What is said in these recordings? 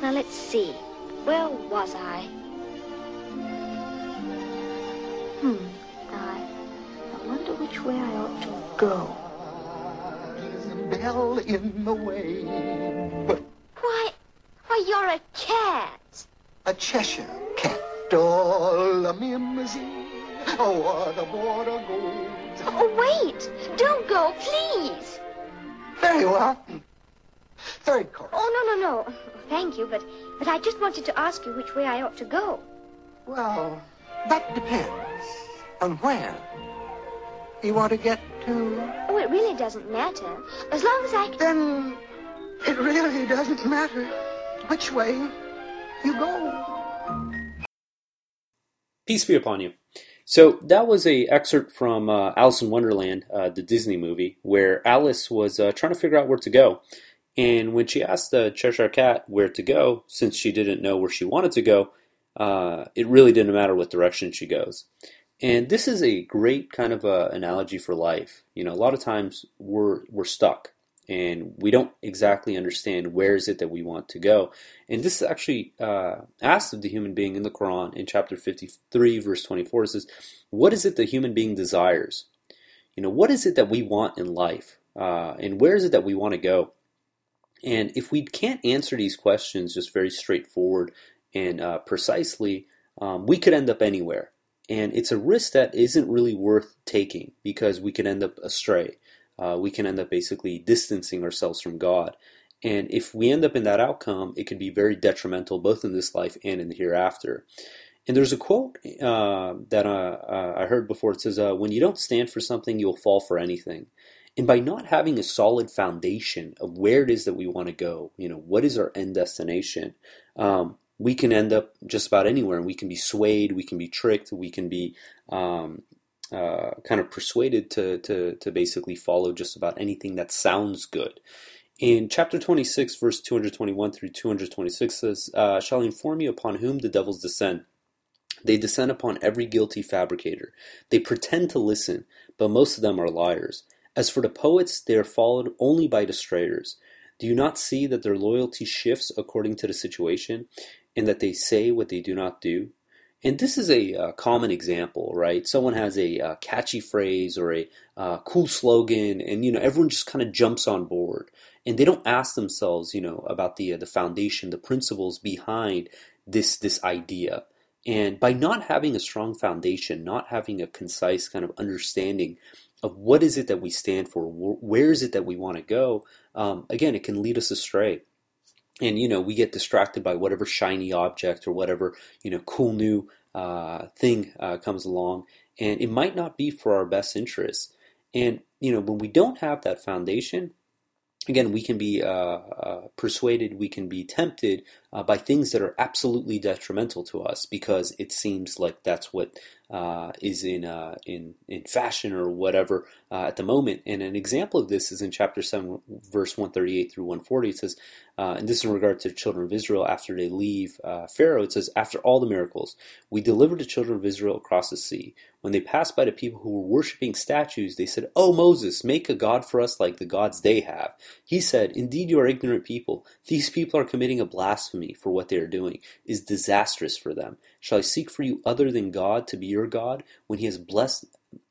Now let's see. Where was I? Hmm. I, I wonder which way I ought to go. There's a bell in the way. But Why, why, you're a cat. a Cheshire cat. Oh, la mimsy. Oh, what a border goes. Oh, wait. Don't go, please. Very well. Third chorus. Oh, no, no, no. Thank you, but, but I just wanted to ask you which way I ought to go. Well, that depends on where you want to get to. Oh, it really doesn't matter. As long as I can... Then it really doesn't matter which way you go. Peace be upon you. So that was a excerpt from uh, Alice in Wonderland, uh, the Disney movie, where Alice was uh, trying to figure out where to go. And when she asked the Cheshire Cat where to go, since she didn't know where she wanted to go, uh, it really didn't matter what direction she goes. And this is a great kind of uh analogy for life. You know, a lot of times we're we're stuck and we don't exactly understand where is it that we want to go. And this is actually uh, asked of the human being in the Quran in chapter 53, verse 24. It says, What is it the human being desires? You know, what is it that we want in life? Uh, and where is it that we want to go? And if we can't answer these questions just very straightforward and uh, precisely, um, we could end up anywhere. And it's a risk that isn't really worth taking because we can end up astray. Uh, we can end up basically distancing ourselves from God. And if we end up in that outcome, it could be very detrimental both in this life and in the hereafter. And there's a quote uh, that uh, uh, I heard before. It says, uh, When you don't stand for something, you'll fall for anything. And by not having a solid foundation of where it is that we want to go, you know, what is our end destination, um, we can end up just about anywhere and we can be swayed, we can be tricked, we can be um, uh, kind of persuaded to, to, to basically follow just about anything that sounds good. In chapter 26, verse 221 through 226 says, uh, Shall I inform you upon whom the devils descend? They descend upon every guilty fabricator. They pretend to listen, but most of them are liars. As for the poets, they are followed only by distrayers. Do you not see that their loyalty shifts according to the situation, and that they say what they do not do? And this is a uh, common example, right? Someone has a uh, catchy phrase or a uh, cool slogan, and you know everyone just kind of jumps on board, and they don't ask themselves, you know, about the the foundation, the principles behind this this idea. And by not having a strong foundation, not having a concise kind of understanding of what is it that we stand for, where is it that we want to go, um, again, it can lead us astray. And you know we get distracted by whatever shiny object or whatever you know cool new uh, thing uh, comes along and it might not be for our best interests and you know when we don't have that foundation again we can be uh, uh persuaded we can be tempted uh, by things that are absolutely detrimental to us because it seems like that's what uh, is in in in fashion or whatever at the moment and an example of this is in chapter 7 verse 138 through 140 it says uh, and this is in regard to the children of Israel after they leave uh, Pharaoh. It says, After all the miracles, we delivered the children of Israel across the sea. When they passed by the people who were worshipping statues, they said, Oh, Moses, make a God for us like the gods they have. He said, Indeed, you are ignorant people. These people are committing a blasphemy, for what they are doing is disastrous for them. Shall I seek for you other than God to be your God, when he has blessed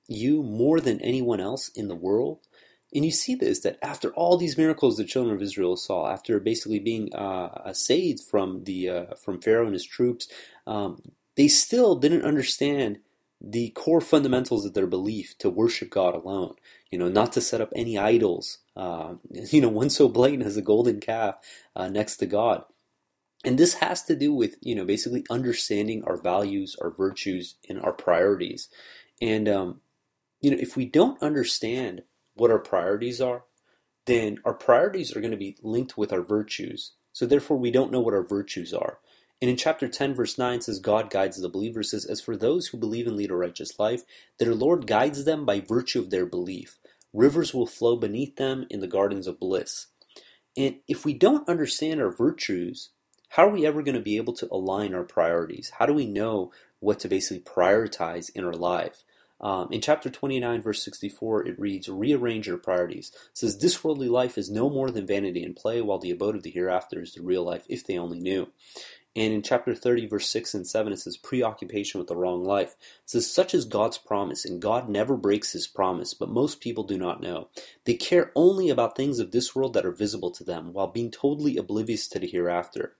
you more than anyone else in the world? And you see this that after all these miracles the children of Israel saw, after basically being uh, saved from the uh, from Pharaoh and his troops, um, they still didn't understand the core fundamentals of their belief to worship God alone. You know, not to set up any idols. Uh, you know, one so blatant as a golden calf uh, next to God. And this has to do with you know basically understanding our values, our virtues, and our priorities. And um, you know, if we don't understand what our priorities are, then our priorities are going to be linked with our virtues. So therefore, we don't know what our virtues are. And in chapter 10, verse 9 says, God guides the believer, says, As for those who believe and lead a righteous life, their Lord guides them by virtue of their belief. Rivers will flow beneath them in the gardens of bliss. And if we don't understand our virtues, how are we ever going to be able to align our priorities? How do we know what to basically prioritize in our life? Um, in chapter 29, verse 64, it reads, Rearrange your priorities. It says, This worldly life is no more than vanity and play, while the abode of the hereafter is the real life, if they only knew. And in chapter 30, verse 6 and 7, it says, Preoccupation with the wrong life. It says, Such is God's promise, and God never breaks his promise, but most people do not know. They care only about things of this world that are visible to them, while being totally oblivious to the hereafter.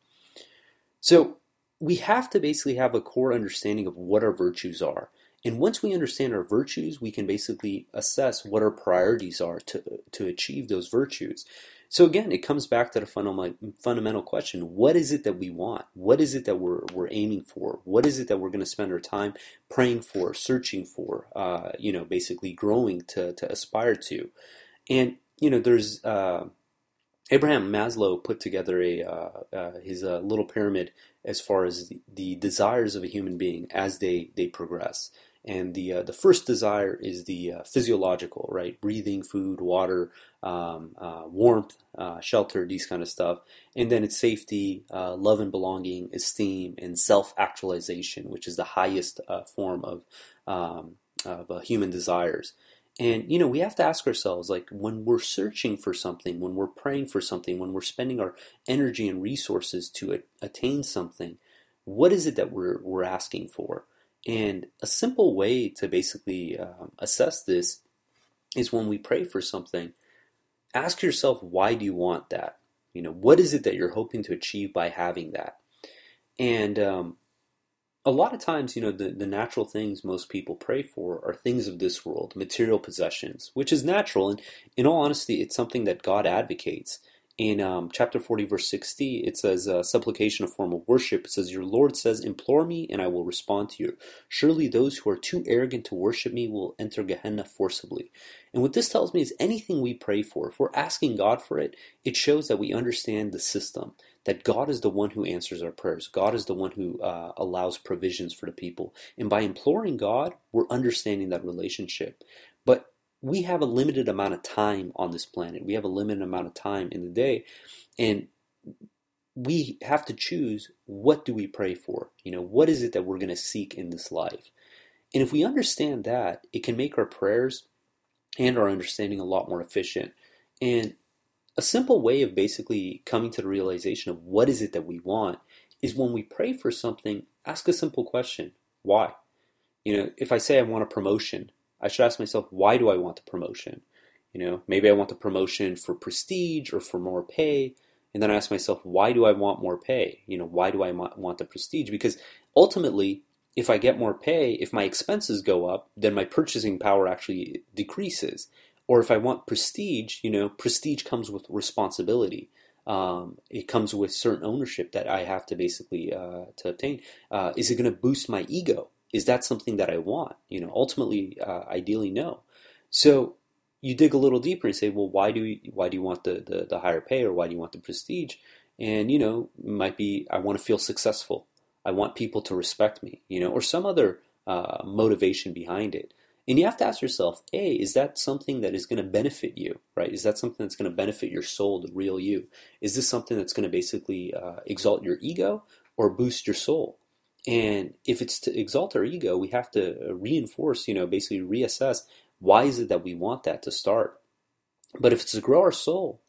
So, we have to basically have a core understanding of what our virtues are. And once we understand our virtues, we can basically assess what our priorities are to, to achieve those virtues. So again, it comes back to the fundamental, question: What is it that we want? What is it that we're we're aiming for? What is it that we're going to spend our time praying for, searching for? Uh, you know, basically growing to to aspire to. And you know, there's uh, Abraham Maslow put together a uh, uh his uh, little pyramid as far as the, the desires of a human being as they they progress. And the uh, the first desire is the uh, physiological, right? Breathing, food, water, um, uh, warmth, uh, shelter, these kind of stuff. And then it's safety, uh, love and belonging, esteem, and self actualization, which is the highest uh, form of um, of human desires. And you know, we have to ask ourselves, like, when we're searching for something, when we're praying for something, when we're spending our energy and resources to a- attain something, what is it that we're we're asking for? And a simple way to basically um, assess this is when we pray for something, ask yourself, why do you want that? You know, what is it that you're hoping to achieve by having that? And um, a lot of times, you know, the, the natural things most people pray for are things of this world, material possessions, which is natural. And in all honesty, it's something that God advocates in um, chapter 40, verse 60, it says, uh, supplication, a form of worship. It says, Your Lord says, Implore me, and I will respond to you. Surely those who are too arrogant to worship me will enter Gehenna forcibly. And what this tells me is anything we pray for, if we're asking God for it, it shows that we understand the system, that God is the one who answers our prayers. God is the one who uh, allows provisions for the people. And by imploring God, we're understanding that relationship. But we have a limited amount of time on this planet. We have a limited amount of time in the day. And we have to choose what do we pray for? You know, what is it that we're going to seek in this life? And if we understand that, it can make our prayers and our understanding a lot more efficient. And a simple way of basically coming to the realization of what is it that we want is when we pray for something, ask a simple question. Why? You know, if I say I want a promotion, I should ask myself, why do I want the promotion? You know, maybe I want the promotion for prestige or for more pay. And then I ask myself, why do I want more pay? You know, why do I want the prestige? Because ultimately, if I get more pay, if my expenses go up, then my purchasing power actually decreases. Or if I want prestige, you know, prestige comes with responsibility. Um, it comes with certain ownership that I have to basically uh, to obtain. Uh, is it going to boost my ego? Is that something that I want? You know, ultimately, uh, ideally, no. So you dig a little deeper and say, well, why do you, why do you want the, the, the higher pay or why do you want the prestige? And you know, might be I want to feel successful. I want people to respect me. You know, or some other uh, motivation behind it. And you have to ask yourself, A, is that something that is going to benefit you, right? Is that something that's going to benefit your soul, the real you? Is this something that's going to basically uh, exalt your ego or boost your soul? And if it's to exalt our ego, we have to uh, reinforce, you know, basically reassess why is it that we want that to start. But if it's to grow our soul,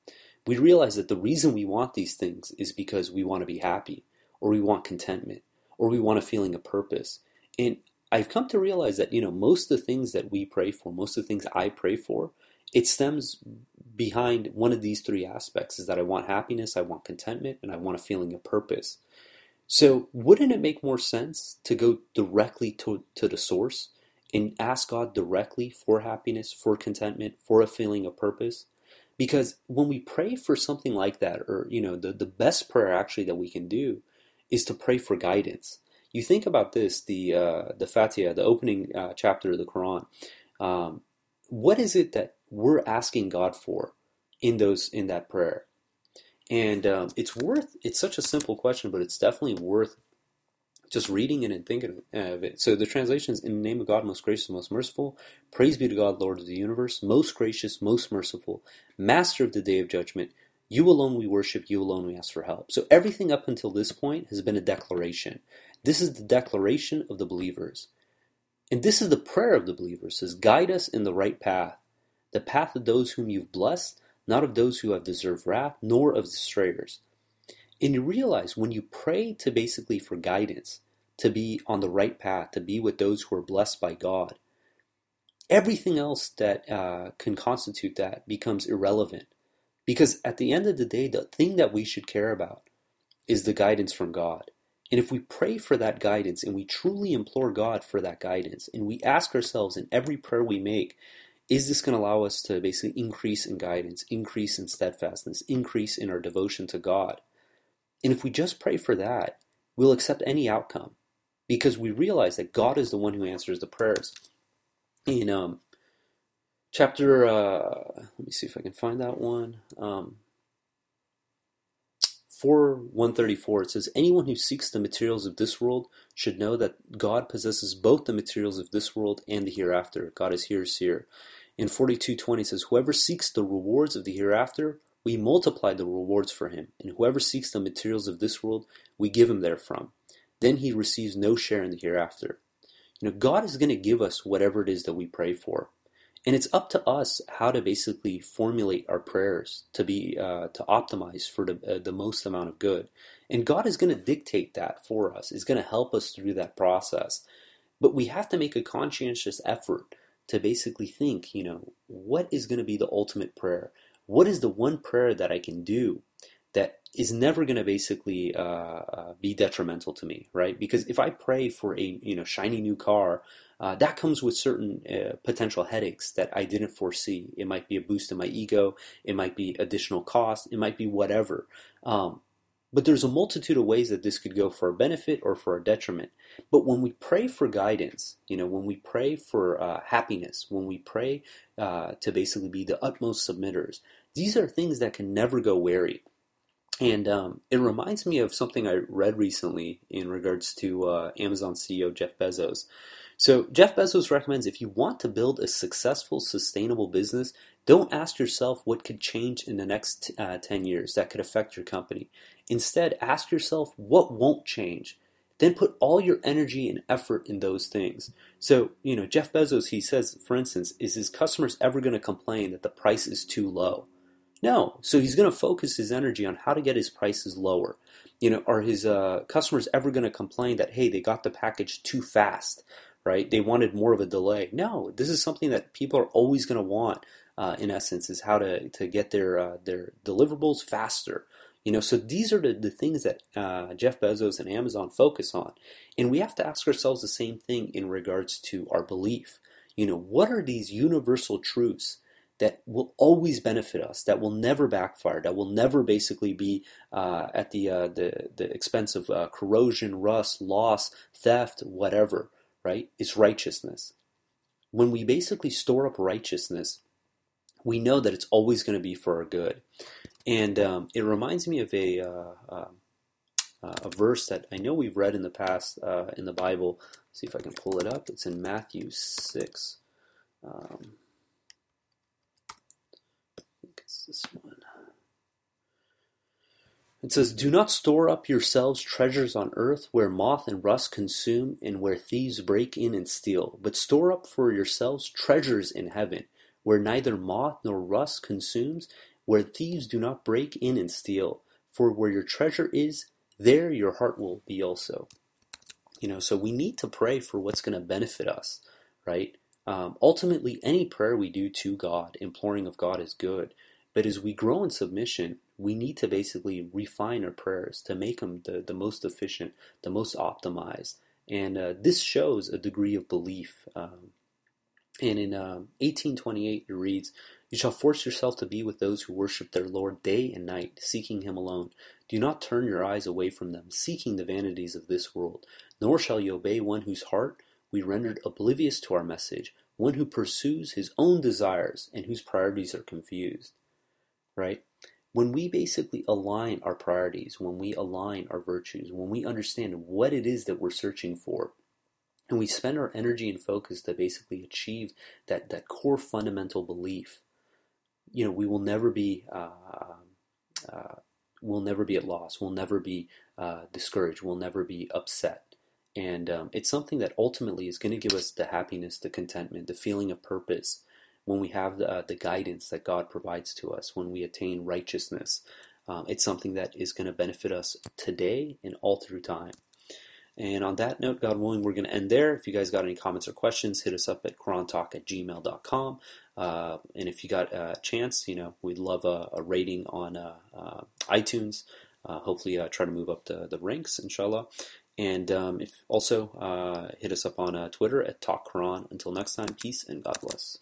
we realize that the reason we want these things is because we want to be happy, or we want contentment, or we want a feeling of purpose. And I've come to realize that, you know, most of the things that we pray for, most of the things I pray for, it stems behind one of these three aspects is that I want happiness, I want contentment, and I want a feeling of purpose. So, wouldn't it make more sense to go directly to, to the source and ask God directly for happiness, for contentment, for a feeling of purpose? Because when we pray for something like that, or, you know, the, the best prayer actually that we can do is to pray for guidance. You think about this, the, uh, the Fatiha, the opening uh, chapter of the Quran. Um, what is it that we're asking God for in those in that prayer? And um, it's worth, it's such a simple question, but it's definitely worth just reading it and thinking of it. So the translation is In the name of God, most gracious, most merciful. Praise be to God, Lord of the universe, most gracious, most merciful, master of the day of judgment. You alone we worship, you alone we ask for help. So everything up until this point has been a declaration. This is the declaration of the believers. And this is the prayer of the believers says, Guide us in the right path, the path of those whom you've blessed, not of those who have deserved wrath, nor of the strayers. And you realize when you pray to basically for guidance, to be on the right path, to be with those who are blessed by God, everything else that uh, can constitute that becomes irrelevant. Because at the end of the day, the thing that we should care about is the guidance from God. And if we pray for that guidance and we truly implore God for that guidance, and we ask ourselves in every prayer we make, is this going to allow us to basically increase in guidance, increase in steadfastness, increase in our devotion to God? And if we just pray for that, we'll accept any outcome because we realize that God is the one who answers the prayers in um, chapter, uh, let me see if I can find that one. Um, 4 134 it says anyone who seeks the materials of this world should know that god possesses both the materials of this world and the hereafter god is here seer in 42:20 says whoever seeks the rewards of the hereafter we multiply the rewards for him and whoever seeks the materials of this world we give him therefrom then he receives no share in the hereafter you know, God is going to give us whatever it is that we pray for. And it's up to us how to basically formulate our prayers to be uh, to optimize for the, uh, the most amount of good. And God is going to dictate that for us. Is going to help us through that process. But we have to make a conscientious effort to basically think, you know, what is going to be the ultimate prayer? What is the one prayer that I can do that is never going to basically uh, uh, be detrimental to me, right? Because if I pray for a you know shiny new car, uh, that comes with certain uh, potential headaches that I didn't foresee. It might be a boost in my ego, it might be additional cost, it might be whatever. Um, but there's a multitude of ways that this could go for a benefit or for a detriment. But when we pray for guidance, you know, when we pray for uh, happiness, when we pray uh, to basically be the utmost submitters, these are things that can never go weary. And um, it reminds me of something I read recently in regards to uh, Amazon CEO Jeff Bezos. So, Jeff Bezos recommends if you want to build a successful, sustainable business, don't ask yourself what could change in the next uh, 10 years that could affect your company. Instead, ask yourself what won't change. Then put all your energy and effort in those things. So, you know, Jeff Bezos, he says, for instance, is his customers ever going to complain that the price is too low? No. So he's going to focus his energy on how to get his prices lower. You know, are his uh, customers ever going to complain that hey, they got the package too fast, right? They wanted more of a delay. No, this is something that people are always going to want. Uh, in essence, is how to, to get their uh, their deliverables faster. You know, so these are the, the things that uh, Jeff Bezos and Amazon focus on, and we have to ask ourselves the same thing in regards to our belief. You know, what are these universal truths that will always benefit us, that will never backfire, that will never basically be uh, at the, uh, the, the expense of uh, corrosion, rust, loss, theft, whatever, right? It's righteousness. When we basically store up righteousness, we know that it's always going to be for our good. And um, it reminds me of a, uh, um, uh, a verse that I know we've read in the past uh, in the Bible. Let's see if I can pull it up. It's in Matthew 6. Um, this one. It says, Do not store up yourselves treasures on earth where moth and rust consume and where thieves break in and steal, but store up for yourselves treasures in heaven where neither moth nor rust consumes, where thieves do not break in and steal. For where your treasure is, there your heart will be also. You know, so we need to pray for what's going to benefit us, right? Um, ultimately, any prayer we do to God, imploring of God, is good. But as we grow in submission, we need to basically refine our prayers to make them the, the most efficient, the most optimized. And uh, this shows a degree of belief. Um, and in uh, 1828, it reads, You shall force yourself to be with those who worship their Lord day and night, seeking him alone. Do not turn your eyes away from them, seeking the vanities of this world. Nor shall you obey one whose heart we rendered oblivious to our message, one who pursues his own desires and whose priorities are confused right? When we basically align our priorities, when we align our virtues, when we understand what it is that we're searching for, and we spend our energy and focus to basically achieve that, that core fundamental belief, you know, we will never be uh, uh, we'll never be at loss. We'll never be uh, discouraged. We'll never be upset. And um, it's something that ultimately is going to give us the happiness, the contentment, the feeling of purpose when we have the, uh, the guidance that God provides to us, when we attain righteousness. Um, it's something that is going to benefit us today and all through time. And on that note, God willing, we're going to end there. If you guys got any comments or questions, hit us up at qurantalk at gmail.com. Uh, and if you got a chance, you know, we'd love a, a rating on uh, uh, iTunes. Uh, hopefully, uh, try to move up the, the ranks, inshallah. And um, if also uh, hit us up on Twitter at Talk Quran. Until next time, peace and God bless.